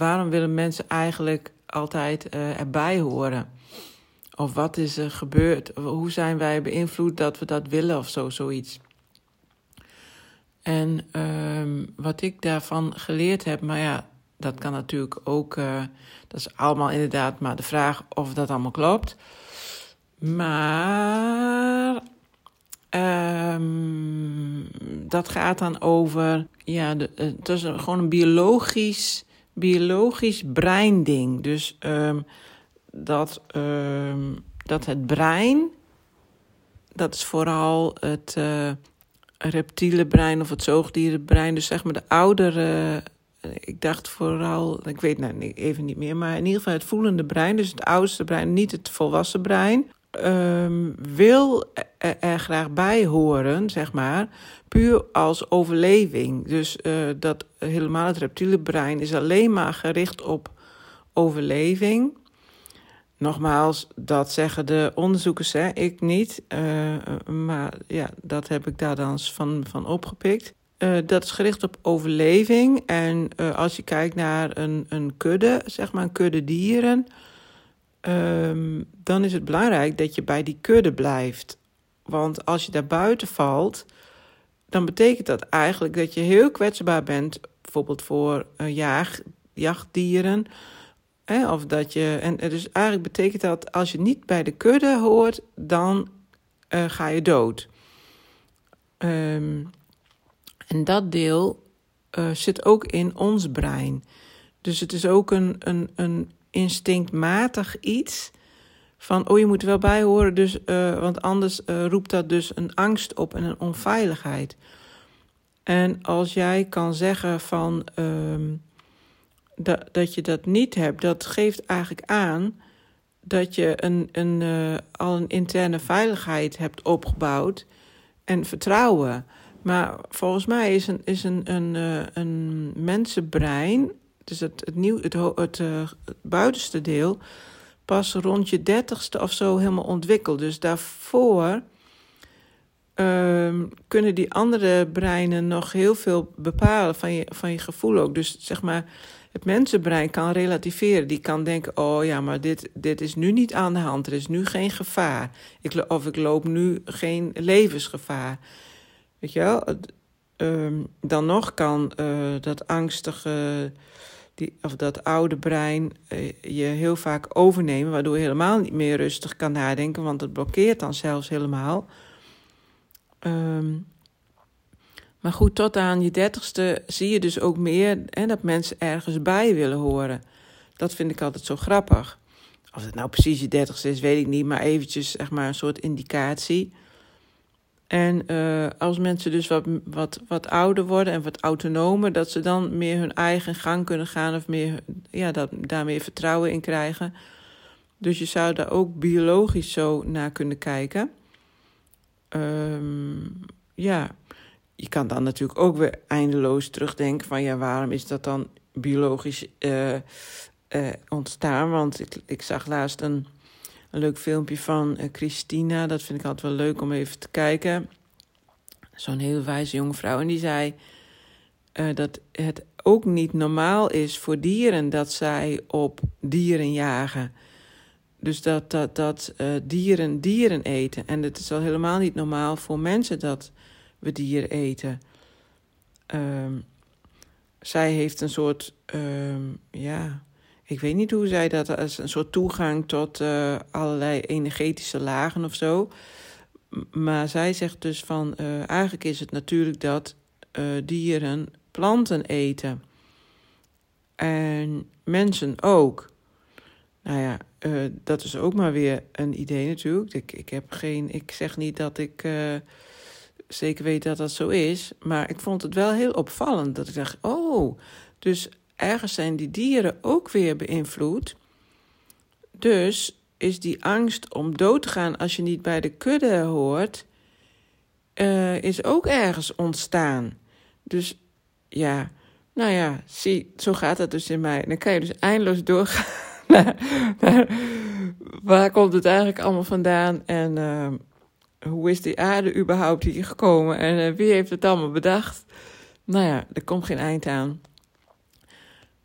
waarom willen mensen eigenlijk altijd uh, erbij horen? Of wat is er gebeurd? Hoe zijn wij beïnvloed dat we dat willen of zo, zoiets? En um, wat ik daarvan geleerd heb, maar ja, dat kan natuurlijk ook, uh, dat is allemaal inderdaad maar de vraag of dat allemaal klopt. Maar um, dat gaat dan over, ja, de, het is gewoon een biologisch, biologisch breinding. Dus um, dat, um, dat het brein, dat is vooral het uh, reptiele brein of het zoogdierenbrein, dus zeg maar de oudere ik dacht vooral, ik weet nou even niet meer, maar in ieder geval het voelende brein, dus het oudste brein, niet het volwassen brein, um, wil er, graag bij horen, zeg maar, puur als overleving. Dus uh, dat helemaal het reptiele brein is alleen maar gericht op overleving. Nogmaals, dat zeggen de onderzoekers, hè, ik niet. Uh, maar ja, dat heb ik daar dan van, van opgepikt. Uh, dat is gericht op overleving. En als je kijkt naar een, een kudde, zeg maar een kudde dieren, um, dan is het belangrijk dat je bij die kudde blijft. Want als je daar buiten valt, dan betekent dat eigenlijk dat je heel kwetsbaar bent, bijvoorbeeld voor jaag, jachtdieren. Hè, of dat je, en dus eigenlijk betekent dat als je niet bij de kudde hoort, dan ga je dood. Um, en dat deel zit ook in ons brein. Dus het is ook een, een, een instinctmatig iets van, oh je moet wel bij horen, dus, uh, want anders uh, roept dat dus een angst op en een onveiligheid. En als jij kan zeggen van um, dat, dat je dat niet hebt, dat geeft eigenlijk aan dat je een, een, uh, al een interne veiligheid hebt opgebouwd en vertrouwen. Maar volgens mij is een, is een, een, een mensenbrein, dus het, het, nieuw, het, het, het buitenste deel, pas rond je dertigste of zo helemaal ontwikkeld. Dus daarvoor uh, kunnen die andere breinen nog heel veel bepalen van je, van je gevoel ook. Dus zeg maar, het mensenbrein kan relativeren. Die kan denken, oh ja, maar dit, dit is nu niet aan de hand. Er is nu geen gevaar. Ik, of ik loop nu geen levensgevaar. Weet je wel? Um, dan nog kan uh, dat angstige, die, of dat oude brein uh, je heel vaak overnemen, waardoor je helemaal niet meer rustig kan nadenken, want het blokkeert dan zelfs helemaal. Um, maar goed, tot aan je dertigste zie je dus ook meer en dat mensen ergens bij willen horen. Dat vind ik altijd zo grappig. Of het nou precies je dertigste is, weet ik niet, maar eventjes zeg maar een soort indicatie. En uh, als mensen dus wat, wat, wat ouder worden en wat autonomer, dat ze dan meer hun eigen gang kunnen gaan of meer, ja, dat, daar meer vertrouwen in krijgen. Dus je zou daar ook biologisch zo naar kunnen kijken. Um, ja, je kan dan natuurlijk ook weer eindeloos terugdenken van ja, waarom is dat dan biologisch uh, uh, ontstaan? Want ik, ik zag laatst een een leuk filmpje van uh, Christina. Dat vind ik altijd wel leuk om even te kijken. Zo'n hele wijze jonge vrouw. En die zei uh, dat het ook niet normaal is voor dieren dat zij op dieren jagen. Dus dat, dat, dat uh, dieren dieren eten. En het is al helemaal niet normaal voor mensen dat we dieren eten. Um, zij heeft een soort, um, ja, ik weet niet hoe zij dat als een soort toegang tot uh, allerlei energetische lagen of zo. Maar zij zegt dus van uh, eigenlijk is het natuurlijk dat uh, dieren planten eten. En mensen ook. Nou ja, dat is ook maar weer een idee natuurlijk. Ik, ik heb geen. Ik zeg niet dat ik zeker weet dat dat zo is. Maar ik vond het wel heel opvallend dat ik dacht: oh, dus ergens zijn die dieren ook weer beïnvloed. Dus is die angst om dood te gaan als je niet bij de kudde hoort, uh, is ook ergens ontstaan. Dus ja, nou ja, zie, zo gaat het dus in mij. Dan kan je dus eindeloos doorgaan waar komt het eigenlijk allemaal vandaan en uh, hoe is die aarde überhaupt hier gekomen en uh, wie heeft het allemaal bedacht. Nou ja, er komt geen eind aan.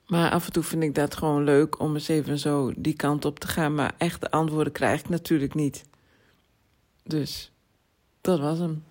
Maar af en toe vind ik dat gewoon leuk om eens even zo die kant op te gaan. Maar echte antwoorden krijg ik natuurlijk niet. Dus dat was hem.